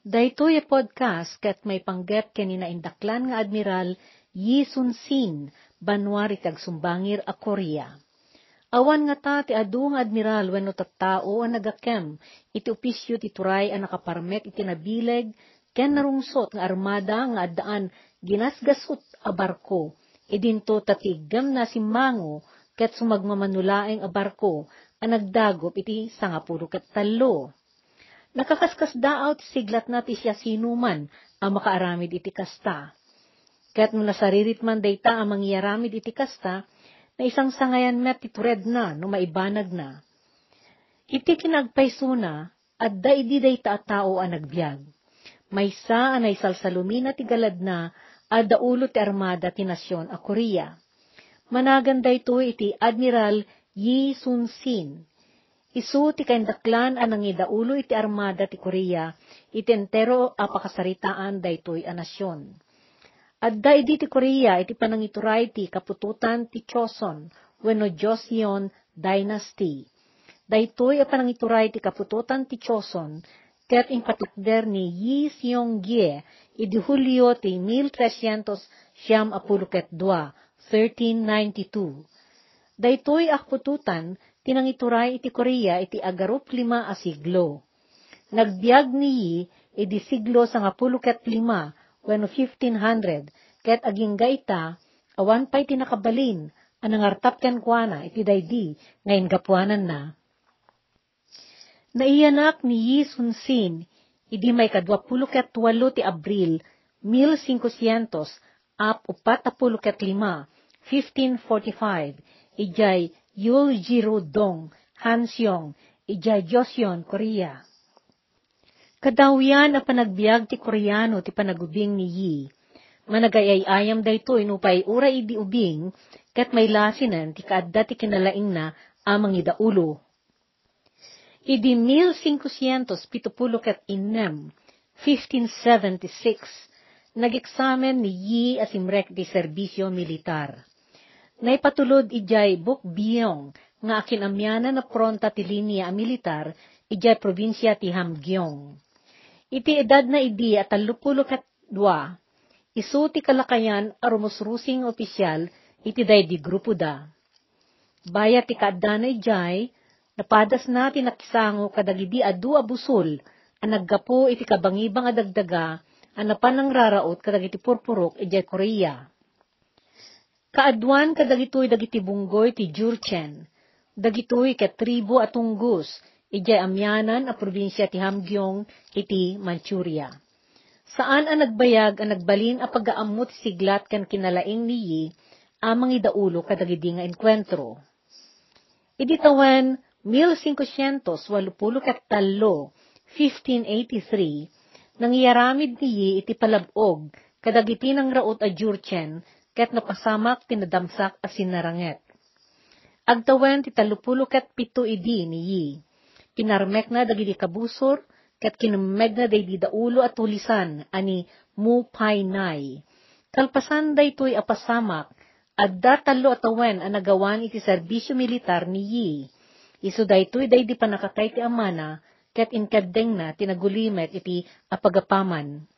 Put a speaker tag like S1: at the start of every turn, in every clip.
S1: Daytoy podcast ket may panggep kanina indaklan nga Admiral Yi Sun Sin, banwari kag sumbangir a Korea. Awan nga ta ti adu nga admiral wenno tattao ang nagakem, iti opisyo ti turay ang nakaparmek iti nabileg, ken narungsot nga armada nga addaan ginasgasot a barko, idinto tatigam na si Mango, ket sumagmamanulaeng a barko, ang nagdagop iti sangapulo ket talo. Nakakaskas daaw ti siglat na ti siya sinuman ang makaaramid iti kasta. Ket no nasaririt man dayta ang mangyaramid iti kasta, na isang sangayan met titured na no maibanag na. Iti kinagpaysuna, at da idi dayta a tao ang nagbiag. Maysa anay salsalumina ti galad na, at daulo ti armada ti nasyon a Korea. Managan dayto iti Admiral Yi Sun Sin. Isu ti kaindaklan anang idaulo iti armada ti Korea, iti entero apakasaritaan daytoy a nasyon. Adda idi ti Korea iti panangituray ti kapututan ti Choson wenno Joseon Dynasty. Daytoy a panangituray ti kapututan ti Choson ket impatukder ni Yi Seong-gye idi Hulyo ti 1300 siyam apuluket dua, 1392. Daytoy akpututan tinangituray iti Korea iti agarup lima a siglo. Nagbiag ni Yi idi siglo sa ngapuluket lima wenno 1500, ket aging gaita, awan pa'y tinakabalin, anang artap ken kuana, iti daydi, ngayon gapuanan na. Naiyanak ni Yi Sun Sin, idi may kadwapulo ket walo ti Abril, 1500, ap upat lima, 1545, ijay Yul Jiru Dong, Hansyong, ijay Joseon, Korea. Kadawian a panagbiag ti Koreano ti panagubing ni Yi. Managayayayam dayto inupay ura idi ubing, ket may lasinan ti kaadda ti kinalaing na amang idaulo. Idi 1570 ket inem, 1576, nag-eksamen ni Yi asimrek di serbisyo militar. Naipatulod ijay Buk Byong, nga akinamyanan na pronta ti linya militar, ijay probinsya ti Hamgyong. Iti edad na idi at talupulo kat dua, isu ti kalakayan arumusrusing opisyal iti day di grupo da. Bayat ti kaadda na ijay, napadas na tinakisango kadagidi adu abusol, ang naggapo iti kabangibang adagdaga, ang napanang raraot kadagiti purpurok ijay Korea. Kaadwan kadagitoy dagiti bunggoy ti Jurchen, dagitoy ket tribo at tunggus, ijay amyanan a probinsya ti Hamgyong iti Manchuria. Saan ang nagbayag ang nagbalin a pagaamot siglat kan kinalaing niyi amang idaulo kadagidi nga enkwentro. Idi tawen 1580 ket talo 1583 nangyaramid niyi iti palabog kadagiti ng raot a Jurchen ket napasamak tinadamsak a sinaranget. Agtawen ti talupulo ket pito idi niyi pinarmek na dagiti kabusor, kat kinumeg na day daulo at tulisan, ani mu painay. Kalpasan daytoy apasamak, adda talo at awen ang nagawan iti serbisyo militar ni Yi. Isu daytoy day di panakatay ti amana, ket inkadeng na tinagulimet iti apagapaman.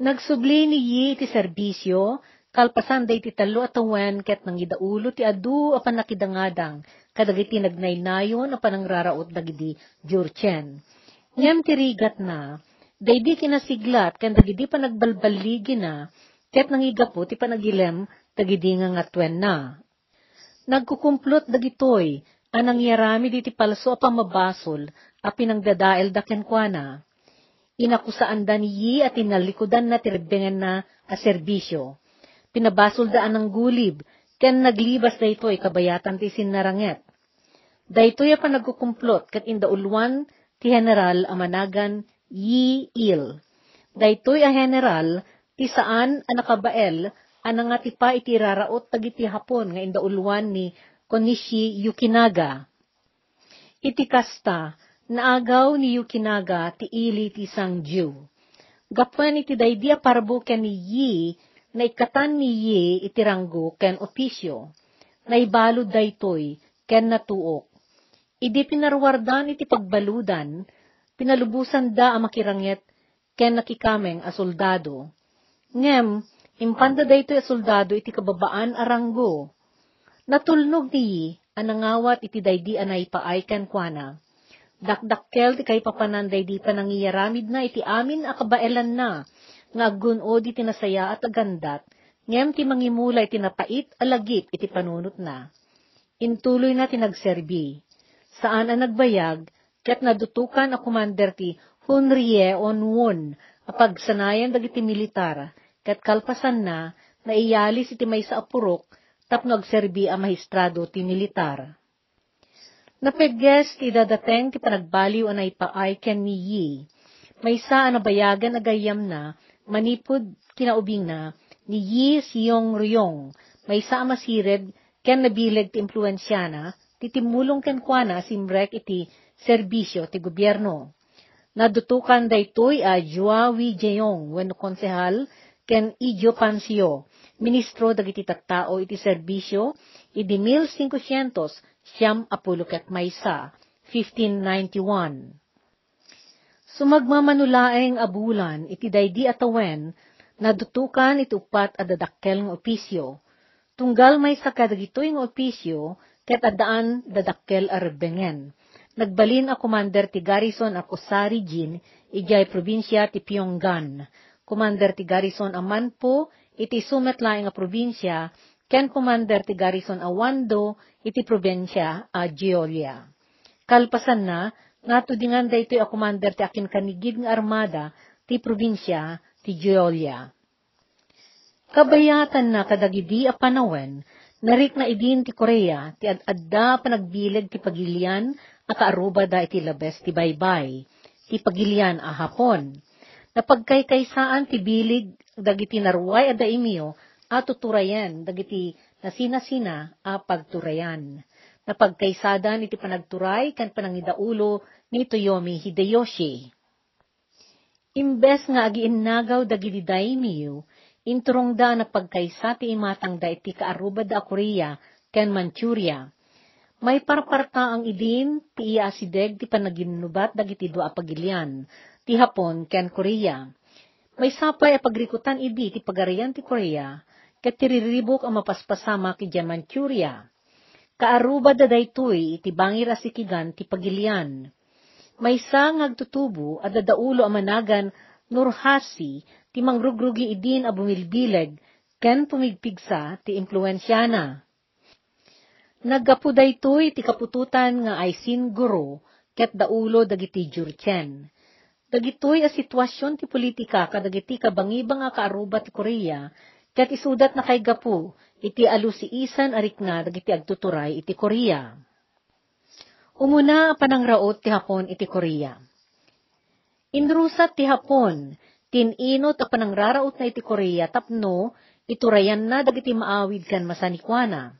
S1: Nagsubli ni Yi iti serbisyo, kalpasan day ti talo at awen ket nang idaulo ti adu apan nakidangadang, kadagiti nagnaynayon a panangraraot dagidi Jurchen. Ngem tirigat na, daydi kinasiglat kan dagidi pa nagbalbaligi na, ket nangigapo ti panagilem dagidi nga ngatwen na. Nagkukumplot dagitoy, anang yarami di ti palso a pamabasol, a pinangdadael da kenkwana. Inakusaan da niyi at inalikudan na tirbengen na a serbisyo. Pinabasol daan ng gulib, ken naglibas da ito'y kabayatan ti sinaranget. Daytoy pa nagkukumplot kat indaulwan ti general amanagan Yi Il. Daytoy a general ti saan a nakabael anang nga ti pa iti raraot tagiti hapon nga indaulwan ni Konishi Yukinaga. Iti kasta, naagaw ni Yukinaga ti ili ti Sangju. Gapwan iti daydia parbo ken ni Yi na ikatan ni Yi iti ranggo ken opisyo. Naibalod daytoy ken natuok. Idi pinarwardan iti pagbaludan, pinalubusan da ang makiranget ken nakikameng a soldado. Ngem, impanda dayto a soldado iti kababaan aranggo. Natulnog niyi, anangawat iti daydi anay paay ken kuana. Dakdakkel ti kay papananday di pa nangiyaramid na iti amin a kabaelan na, nga aggunod iti nasaya at agandat, ngem ti mangimula iti napait alagip iti panunot na. Intuloy na tinagserbi. Saan ang nagbayag, ket nadutukan a commander ti Hunrie on Won, apagsanayan dagiti militar, ket kalpasan na, naiyalis iti may sa apurok, tapno agserbi a mahistrado ti militar. Napegges ti dadateng ti panagbaliw anay paay ken ni Yi. May sa nabayagan agayam na, manipod kinaubing na, ni Yi siyong ruyong, may sa masired ken nabileg ti impluensyana, ti timulong ken kuana simrek iti serbisyo ti gobyerno. Nadutukan daytoy a Juawi Jeyong wenno konsehal ken Ijo Pansio, ministro dagiti tattao iti serbisyo, idi 1500 siyam apuluket maysa, 1591. Sumagmamanulaeng abulan iti daydi atawen, nadutukan iti upat adadakkel ng opisyo. Tunggal may sa kadagitoy ng opisyo, ket adaan dadakkel arbengen. Nagbalin a commander ti garrison a Kusari Jin, ijay probinsya ti Pyongan. Commander ti garrison a Manpo, iti sumetlaeng a probinsya, ken commander ti garrison a Wando iti probinsya a Giolia. Kalpasan na, natudingan da ito commander ti akin kanigid nga armada ti probinsya ti Giolia. Kabayatan na kadagidi a panawen, narik na idin ti Korea, ti ad-adda panagbileg ti pagilian, a kaaruba da iti labes ti baybay, ti pagilian a hapon. Napagkaykaysaan ti bilig dagiti narway a daimyo, at tuturayan, dagiti nasina-sina a pagturayan. Napagkaisadan iti panagturay kan panangidaulo ni Toyomi Hideyoshi. Imbes nga agiinnagaw dagiti daimyo, inturong da na pagkaysa ti imatang da iti kaaruba da Korea ken Manchuria. May parparta ang idin ti iasideg ti panaginubat dagiti dua pagilian, ti Hapon ken Korea. May sapay a pagrikutan idi ti pagarian ti Korea, ket tiriribok ang mapaspasama ki Manchuria. Kaaruba da daytoy iti bangir asikigan ti pagilian. May sang agtutubo at dadaulo ang managan Nurhasi ti mangrugrugi idin a bumilbileg ken pumigpigsa ti impluensyana. Naggapu daytoy ti kapututan nga Aisin Guro ket daulo dagiti Jurchen. Dagitoy a sitwasyon ti politika kadagiti kabangibang a kaaruba ti Korea Kat isudat na kay gapu, iti alusiisan arik na dagiti agtuturay iti Korea. Umuna panangraot ti Hapon iti Korea. Inrusat ti Hapon, tininot a panangraraot na iti Korea tapno, iturayan na dagiti maawid kan masanikwana.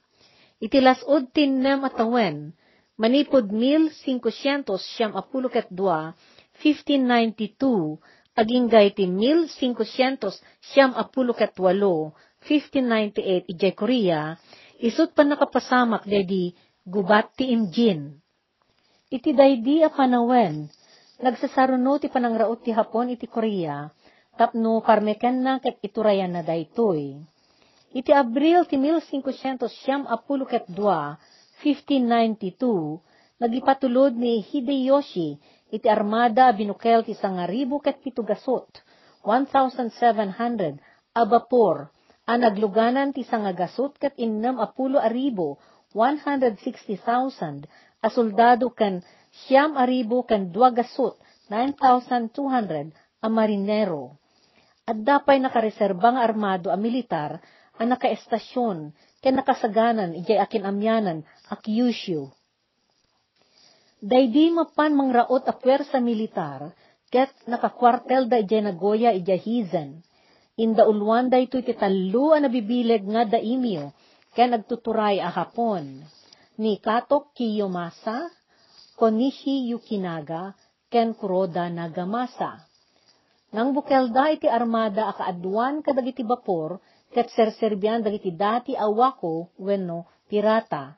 S1: Iti lasod tinnem atawen, manipod 1500 siyam apulo ket 1592, aging gayti 1500 siyam apulo katwalo, 1598 ijay Korea, isut pa nakapasamak daydi gubat ti imjin. Iti daydi a panawen, nagsasaruno ti panangraot ti Hapon iti Korea, tapno parmeken na ket iturayan na daytoy. Iti Abril ti 1500 siyam apulo ket 1592, nagipatulod ni Hideyoshi iti armada binukel ti sangaribo ket pitugasot, 1,700 a bapor, a nagluganan ti sangagasot ket innam apulo aribo, 160,000 a soldado ken siyam aribo ken dua gasot, 9,200 a marinero. At dapay nakareserba armado a militar a nakaestasyon ken nakasaganan ijay akin amyanan a Kyushu Daydi mapan mangraot a pwersa militar, ket nakakwartel da ijay nagoya ijay hizen. Inda ulwan da ito iti talo a nabibileg nga daimyo, ken nagtuturay a hapon. Ni Katok Kiyomasa, Konishi Yukinaga, ken Kuroda Nagamasa. Nang bukelda iti armada a kaadwan kadagiti bapor, ket serserbian dagiti dati awako wenno pirata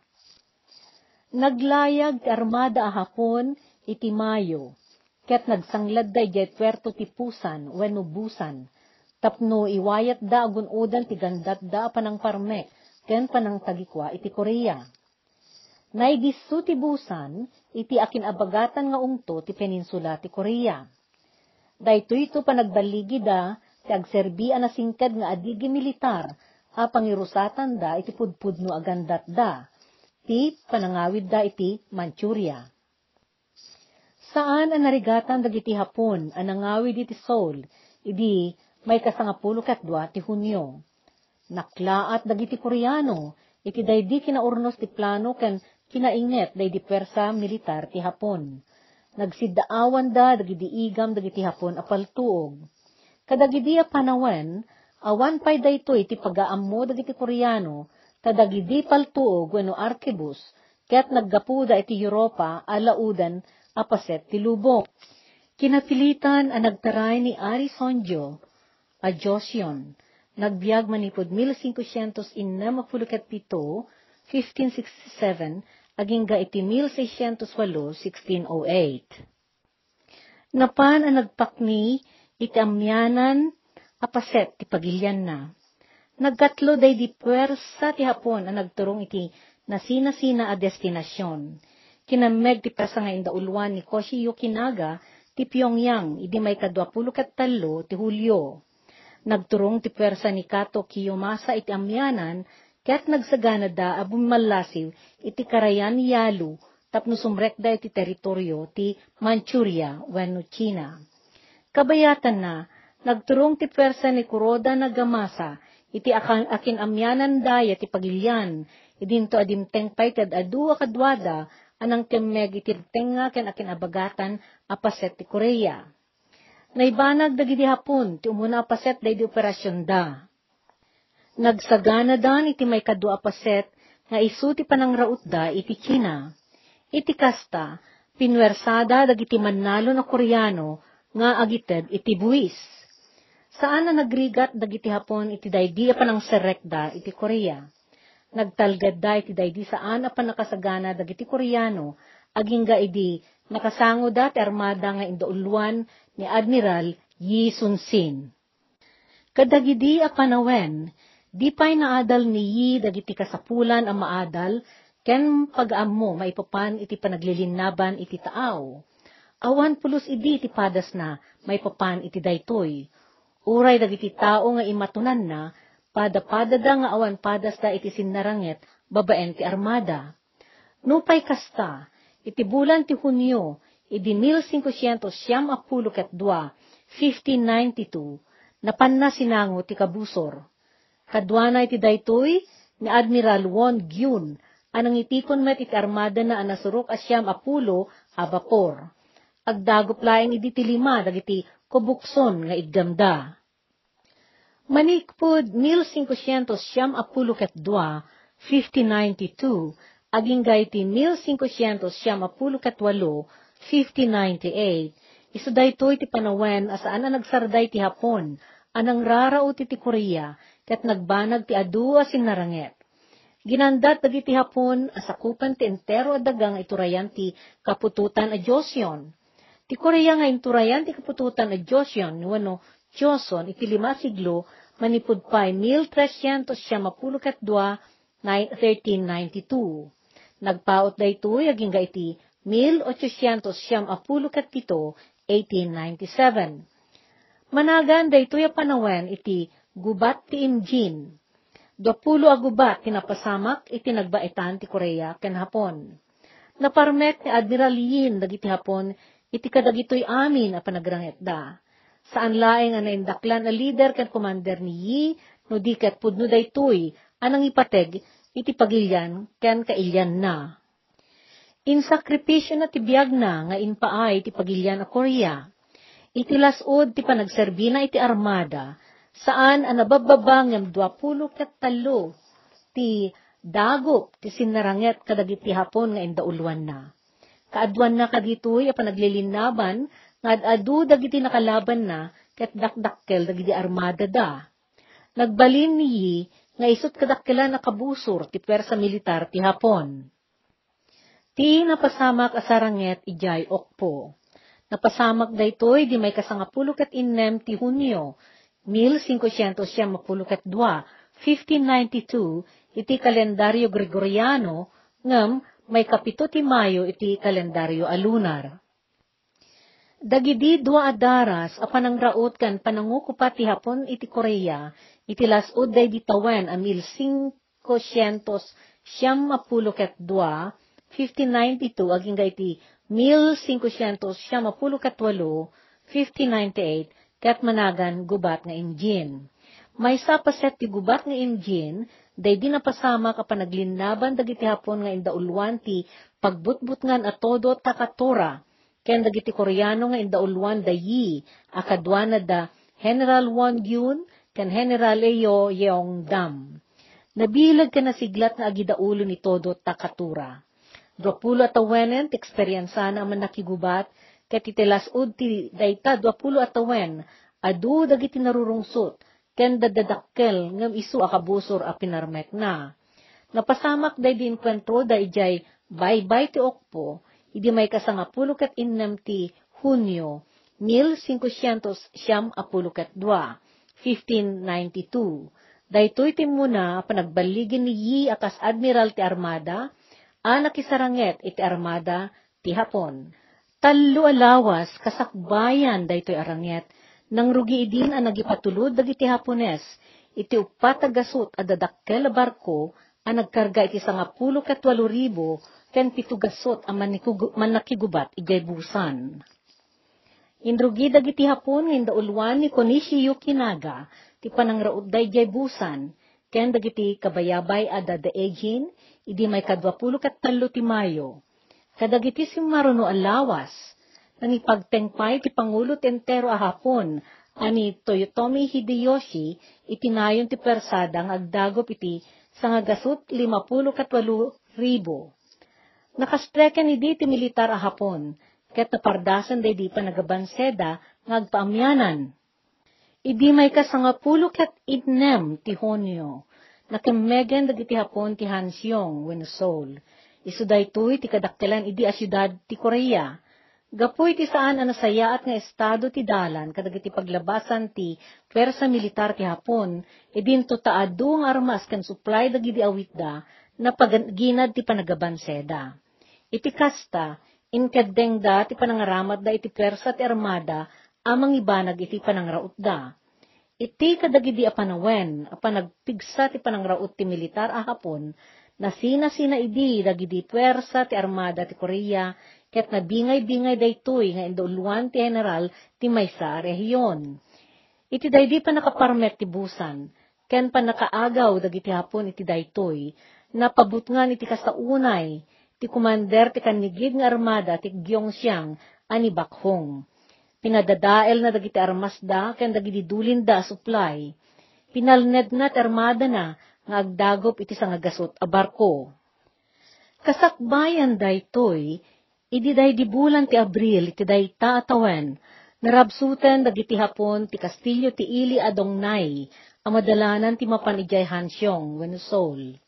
S1: Naglayag armada a Hapon iti Mayo. ket nagsanglad da ijay puerto ti pusan, wenno busan, tapno iwayat da agun udan ti gandat da panang parmek, ken panang tagikwa iti Korea. Naidisso ti busan, iti akin abagatan nga ungto ti peninsula ti Korea. Dayto ito panagbaligi da, ti agserbian na singkad nga adigi militar, a pangirusatan da iti pudpudno agandat da, ti panangawid da iti Manchuria. Saan ang narigatan dagiti hapon ang nangawid iti Seoul, idi may kasangapulo kat dua ti Hunyo. Naklaat dagiti Koreano, iti daydi kinaurnos ti plano ken kinainget daydi persa militar ti Hapon. Nagsidaawan da dagiti igam dagiti Hapon apaltuog. Kadagidi a panawen, awan pay daytoy ti pagaammo dagiti Koreano, kadagidi paltuog wenno arkebus, ket naggapuda iti Europa alaudan apaset ti lubok. Kinapilitan ang nagtaray ni Ari Sonjo, a Joseon, nagbiag manipod 1567, 1567, aging ga iti 1608, 1608. Napan ang nagpakni iti amyanan apaset ti pagilyan na. Nagkatlo day di puwersa ti hapon ang nagturong iti nasina-sina a destinasyon kinameg ti pasa nga indauluan ni Koshi Yokinaga ti Pyongyang idi may kadwapulo kat talo ti Hulyo. Nagturong ti persa ni Kato Kiyomasa iti amyanan ket nagsagana da abum malasiw iti karayan ni Yalu tapno sumrekda iti teritoryo ti Manchuria wenno China. Kabayatan na, nagturong ti persa ni Kuroda na Gamasa iti akan akin amyanan daya ti pagilyan idinto adimteng pay kad adu kadwada anang kemeg itirtenga ken akin abagatan apaset ti Korea. Naibanag dagiti hapon ti umuna apaset day di operasyon da. Nagsagana dan iti may kadu apaset nga isu ti panangraut da iti China. Iti kasta, pinwersada dagiti mannalo na Koreano nga agited iti buwis. Saan na nagrigat dagiti hapon iti daydi panang serekda iti Korea nagtalgad da iti daydi saan apan nakasagana dagiti Koreano, aging ga idi nakasango da ti armada nga indauluan ni Admiral Yi Sun-sin. Kadagidi a panawen, di pa'y naadal ni Yi dagiti kasapulan ang maadal, ken pag-ammo maipapan iti panaglilinaban iti taaw. Awan pulos idi iti padas na, maipapan iti daytoy. Uray dagiti tao nga imatunan na, pada-pada da nga awan padas da iti sinaranget, babaen ti armada. Nupay kasta, iti bulan ti Hunyo, idi 1500 siyam apulo ket dua, 1592, napanna sinango ti kabusor. Kadwana iti daytoy, ni Admiral Won Gyun, anang itikon met iti armada na anasurok asyam apulo a bapor. Agdagop laeng idi ti lima dagiti kubukson nga igdamda. Manikpod 1500 siyam apulo ket dua, 1592, aging gaiti 1500 siyam apulo ket walo, 1598, iso daytoy ti panawen asaan na nagsarday ti Hapon, anang raraot ti Korea, ket nagbanag ti adu asin naranget. Ginandat dagiti Hapon asakupan ti entero adagang iturayan ti kapututan a Joseon. Ti Korea nga inturayan ti kapututan a Joseon, wano Joseon, iti lima siglo, manipud pa'y 1300 siya mapulukat dua, 1392. Nagpaot da ito, yaging ga iti 1800 siyam apulukat pito, 1897. Managan da ito panawen iti gubat ti Imjin. Dapulo a gubat tinapasamak iti nagbaitan ti Korea ken Hapon. Naparmet ni Admiral Yin dagiti Hapon iti kadagitoy amin a panagranget da saan laeng ang naindaklan a leader ken commander ni Yi, no di ket pudno daytoy, anang ipateg, iti pagilyan ken kailyan na. In sakripisyo na tibiyag na nga inpaay iti pagilyan a Korea. Iti lasod ti panagserbi na iti armada, saan ang nabababa ngem 20 ket talo ti dagop ti sinaranget kadagiti hapon nga indauluan na. Kaadwan na kaditoy a panaglilinaban nga adu dagiti nakalaban na ket dakdakkel dagiti armada da. Nagbalin ni Yi nga isut kadakkelan na kabusor ti persa militar ti Hapon. Ti napasamak asaranget ijay okpo. Napasamak daytoy di may kasangapulo kat inem ti Hunyo, 1572, 1592, iti kalendaryo Gregoriano, ngem may kapito ti Mayo iti kalendaryo alunar. Dagidi dua adaras a panangraot kan panangukupat ti hapon iti Korea, iti lasod day ditawan a 1500 siyam mapulo ket dua, 1592 aging iti 1500 siyam mapulo ket walo, 1598 ket managan gubat nga engine. May sapaset ti gubat nga engine, day di napasama ka panaglinlaban dagiti hapon nga indaulwan ti pagbutbutngan at todo takatora, ken dagiti Koreano nga indaulwan da yi, akadwana da General Won Gyun, ken General Leo Yeong Dam. Nabilag ka na siglat nga agidaulo ni todo takatura. Dwapulo atawenen, ti eksperyensa na man nakigubat, ket itilasod ti dayta dwapulo atawen, adu dagiti narurungsot, ken dadadakkel ngem isu akabusor a pinarmek na. Napasamak day di inkwentro da ijay bye-bye ti okpo, idi may kasangapulo ket innem ti Hunyo, 1500 siyam apulo ket dua, 1592. Daytoy ti muna panagbaligin ni Yi akas Admiral ti Armada, anak isaranget iti Armada ti Hapon. Tallo alawas kasakbayan daytoy aranget, nang rugi idin ang nagipatulod dagiti Hapones, iti upat agasot a barko, ang nagkarga iti sangapulo ket walo ribo, ken pitugasot ang manakigubat ijay busan. Indrugi dagiti hapon nga ulwan ni Konishi Yukinaga, ti panangraud day jay busan, ken dagiti kabayabay ada daegin, idi may kadwapulo kat talo ti Mayo. Kadagiti si maruno alawas, nang ipagtengpay ti Pangulo entero a hapon, ani Toyotomi Hideyoshi, itinayon ti persada nga agdagop iti sangagasut limapulo katwalo ribo. Nakastreken ni di ti militar a hapon, ket napardasan day di pa nagabanseda nga agpaamyanan. Idi may kasangapulo ket idnem ti Honyo, nakemegen dagiti hapon ti Hansyong wenno Seoul. Isu daytoy ti kadakkelan idi a syudad ti Korea. Gapoy ti saan ang nasayaat nga estado ti dalan kadagiti paglabasan ti pwersa militar ti Hapon, idin to taado nga armas kan supply dagiti awitda na pagginad ti panagabanseda. Iti kasta, inkadeng da ti panangaramat da iti persa ti armada, amang ibanag iti panangraut da. Iti kadagidi a panawen, a panagpigsa ti panangraut ti militar a hapon, na sina-sina idi dagidi pwersa ti armada ti Korea, ket nabingay-bingay daytoy nga indulwan ti general ti maysa rehiyon. Iti daydi pa nakaparmet ti busan, ken pa nakaagaw dagiti hapon iti daytoy, napabutngan iti kasaunay, ti kumander ti kanigid nga armada ti Gyeongsyang ani Bakhong. Pinadadael na dagiti armas da ken dagiti dulin da supply. Pinalned na ti armada na nga agdagop iti sangagasot a barko. Kasakbayan daytoy, idi day di bulan ti Abril iti day taatawen, narabsuten dagiti hapon ti kastilyo ti Ili Adongnay, amadalanan ti mapanijay Hansyong wenno Seoul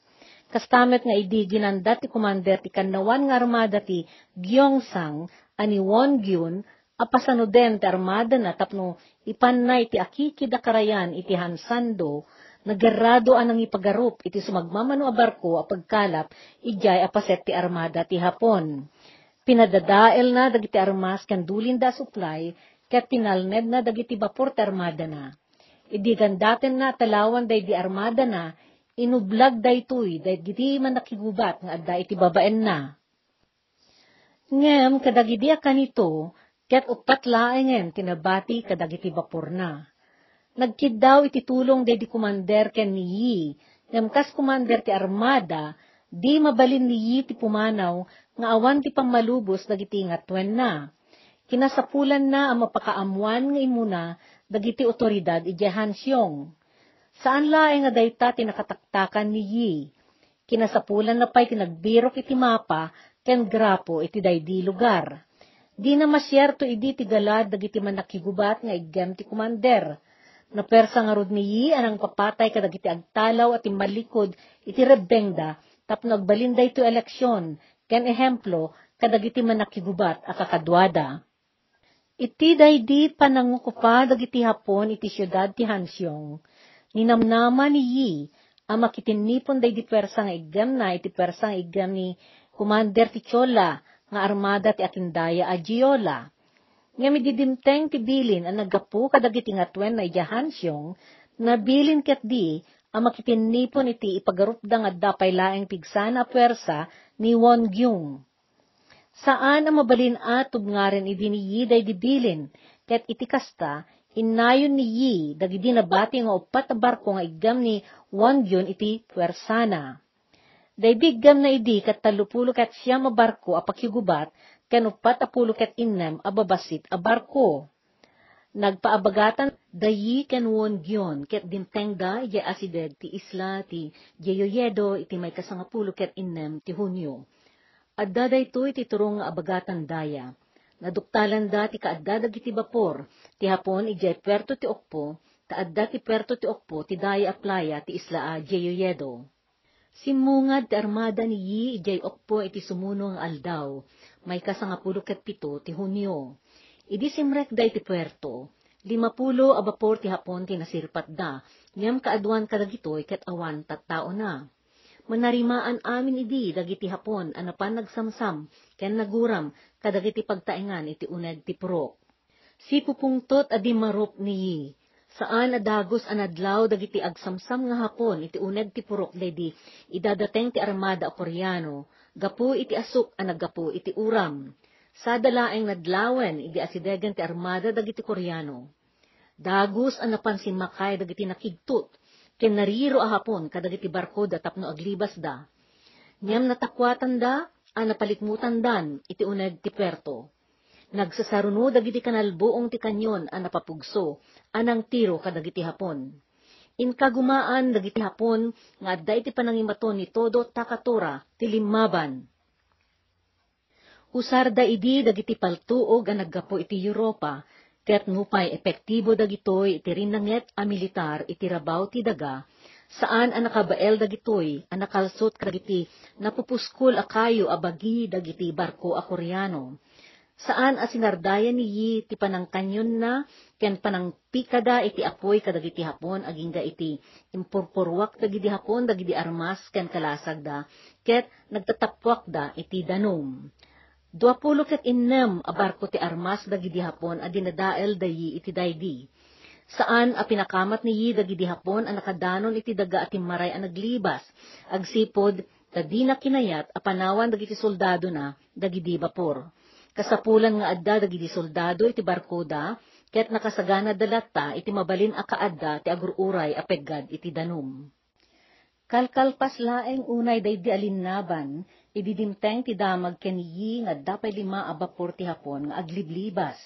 S1: kastamet nga idi ginanda ti commander ti kanawan nga armada ti Gyeongsang ani Wongyun apasano den ti armada na tapno ipannay ti akikida karayan iti Hansando nagarado anang ipagarup iti sumagmamano a barko a pagkalap ijay apaset ti armada ti Hapon. Pinadadael na dagiti armas kan dulin da supply ket pinalned na dagiti bapor ti armada na. Idi gandaten na talawan day di armada na inublag daytoy dayt giti man nakigubat nga adda iti babaen na. Ngem kadagidi kanito, ket upat laengen tinabati kadagiti bapor na. Nagkid daw iti tulong day di kumander ken ni Yi, ngem kas kumander ti armada, di mabalin ni Yi ti pumanaw, nga awan ti pangmalubos dagiti ngatwen na. Kinasapulan na ang mapakaamuan nga imuna, dagiti otoridad iti Hansyong Saan laeng nga dayta tinakataktakan ni Yi? Kinasapulan na pa'y tinagbirok iti mapa, ken grapo iti daydi lugar. Di na masyerto idi ti galad dagiti man nakigubat nga igem ti kumander. Na persa nga rod ni Yi anang papatay kadagiti agtalaw at malikod iti rebengda tapno agbalinda ito eleksyon, ken ehemplo kadagiti man nakigubat a kakadwada. Iti daydi panangukupa dagiti hapon iti syudad ti Hansyong. Ninamnama ni Yi, ang makitinipon daydi persa nga igam na iti persa nga igam ni Commander ti Chola, nga armada ti Akindaya a Giola. Nga mididimteng ti bilin ang naggapu kadagiti nga twen na ija Hansyong, na bilin ket di, ang makitinipon iti ipagarupda nga dapay laeng pigsana persa ni Won Gyung. Saan ang mabalin atog nga rin idiniyi day dibilin, ket iti kasta, inayon ni Yi, dagidi nabati nga upat na barko nga igam ni Wongyun iti puwersana. Day biggam na idi kat talupulo kat siya mabarko apakyugubat, ken upat apulo kat innem ababasit a barko. Nagpaabagatan dayi ken Wongyun, ket dimteng da ije asideg ti isla ti Jeyoyedo iti may kasangapulo ket innem ti Hunyo Adda dayto iti turong abagatan daya. Naduktalan da ti kaadda dagiti bapor, ti hapon ijay puerto ti Okpo, taadda ti puerto ti Okpo ti daya a playa ti isla a Jeyoyedo. Simungad ti armada ni Yi ijay Okpo iti sumuno nga aldaw, may kasangapulo ket pito ti Hunyo. Idi simrek da iti puerto, limapulo a bapor ti hapon ti nasirpat da, ngem kaadwan kadagitoy ket awan tattao na manarimaan amin idi dagiti hapon anapan nagsamsam ken naguram kadagiti pagtaengan iti uneg ti purok. Si pupungtot adi marup niyi, saan adagos anadlaw dagiti agsamsam nga hapon iti uneg ti purok dedi idadateng ti armada a Koreano, gapu iti asuk a naggapu iti uram. Sa dalaeng nadlawen idi asidegen ti armada dagiti Koreano. Dagos anapan si Makay dagiti nakigtut, ken nariro ahapon kadagiti barko da tapno aglibas da. Ngem natakwatan da, a napalikmutan dan, iti uneg ti perto. Nagsasaruno dagiti kanalbuong ti kanyon a napapugso, anang tiro kadagiti hapon. Inkagumaan dagiti hapon, nga adda iti panangimaton ni todo takatora ti limaban. Usar da idi dagiti paltuog a naggapo iti Europa, Ket nupay epektibo dagitoy iti rinanget a militar iti rabaw ti daga, saan ang nakabael dagitoy ang nakalsot kadagiti napupuskol a kayo a bagi dagiti barko a koreano. Saan a sinardaya niyi ti panangkanyon na ken panangpikada iti apoy kadagiti hapon agingga iti impurpurwak dagiti hapon dagiti armas ken kalasag da ket nagtatapwak da iti danom. Duapulo ket innem a barko ti armas dagidi hapon a dinadael dayi iti daydi. Saan a pinakamat ni yi dagidi hapon a nakadanon iti daga at maray a naglibas, agsipod ta di na kinayat a panawan dagiti soldado na dagidi bapor. Kasapulan nga adda dagidi soldado iti barko da, ket nakasagana dalata iti mabalin a kaadda ti agururay a peggad iti danom. Kalkalpas laeng unay daydi alinnaban, Ididimteng ti damag kaniyi nga dapay lima a bapor ti hapon nga agliblibas.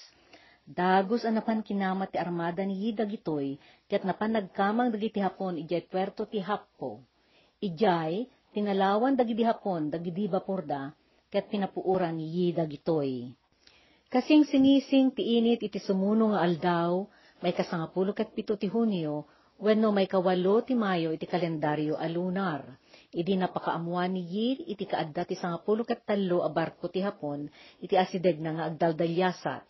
S1: Dagos anapan kinamat ti armada ni Yida gitoy, ket napan nagkamang dagiti hapon ijay puerto ti Happo. Ijay, tinalawan dagiti hapon dagiti bapor da, ket pinapuuran ni Yida gitoy. Kasing sinising ti init iti sumuno nga aldaw, may kasangapulo ket pito ti Hunyo, wenno may kawalo ti Mayo iti kalendaryo a lunar Idi napakaamuan ni Yir, iti kaadda ti sangapulo kat talo a barko ti hapon, iti asideg na nga agdaldalyasat.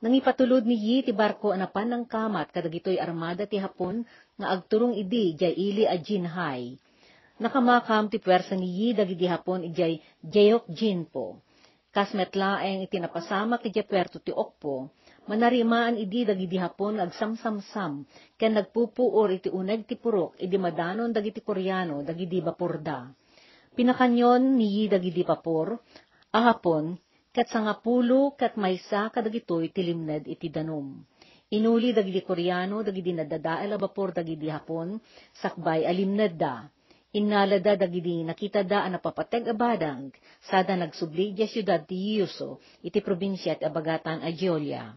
S1: Nangipatulod ni Yi ti barko anapan ng kamat kadagitoy armada ti hapon nga agturong idi jay ili a Jinhay. Nakamakam ti pwersa ni Yi dagiti hapon ijay Jayok Jinpo. Kasmetlaeng iti napasama ti Puerto ti Okpo, manarimaan idi dagiti hapon agsamsamsam, ken nagpupuor iti uneg ti purok, idi madanon dagiti koreano, dagiti baporda. Pinakanyon niyi dagiti papor, ahapon, kat sangapulo kat maysa kadagitoy tilimned iti danom. Inuli dagiti koreano, dagiti nadadael bapor dagiti hapon, sakbay alimned da. Inalada dagiti nakita da ang napapateg a badang, sada nagsubli di syudad ti Yuso, iti probinsya at abagatan a Giolia.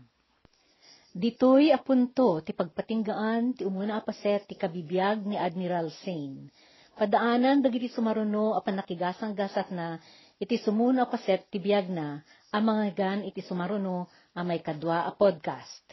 S1: Ditoy apunto ti pagpatinggaan ti umuna apaset ti kabibiyag ni Admiral Sane. Padaanan dagiti sumaruno a panakigasang gasat na iti sumuna apaset ti biyag na ang mga gan iti sumaruno a may kadwa a podcast.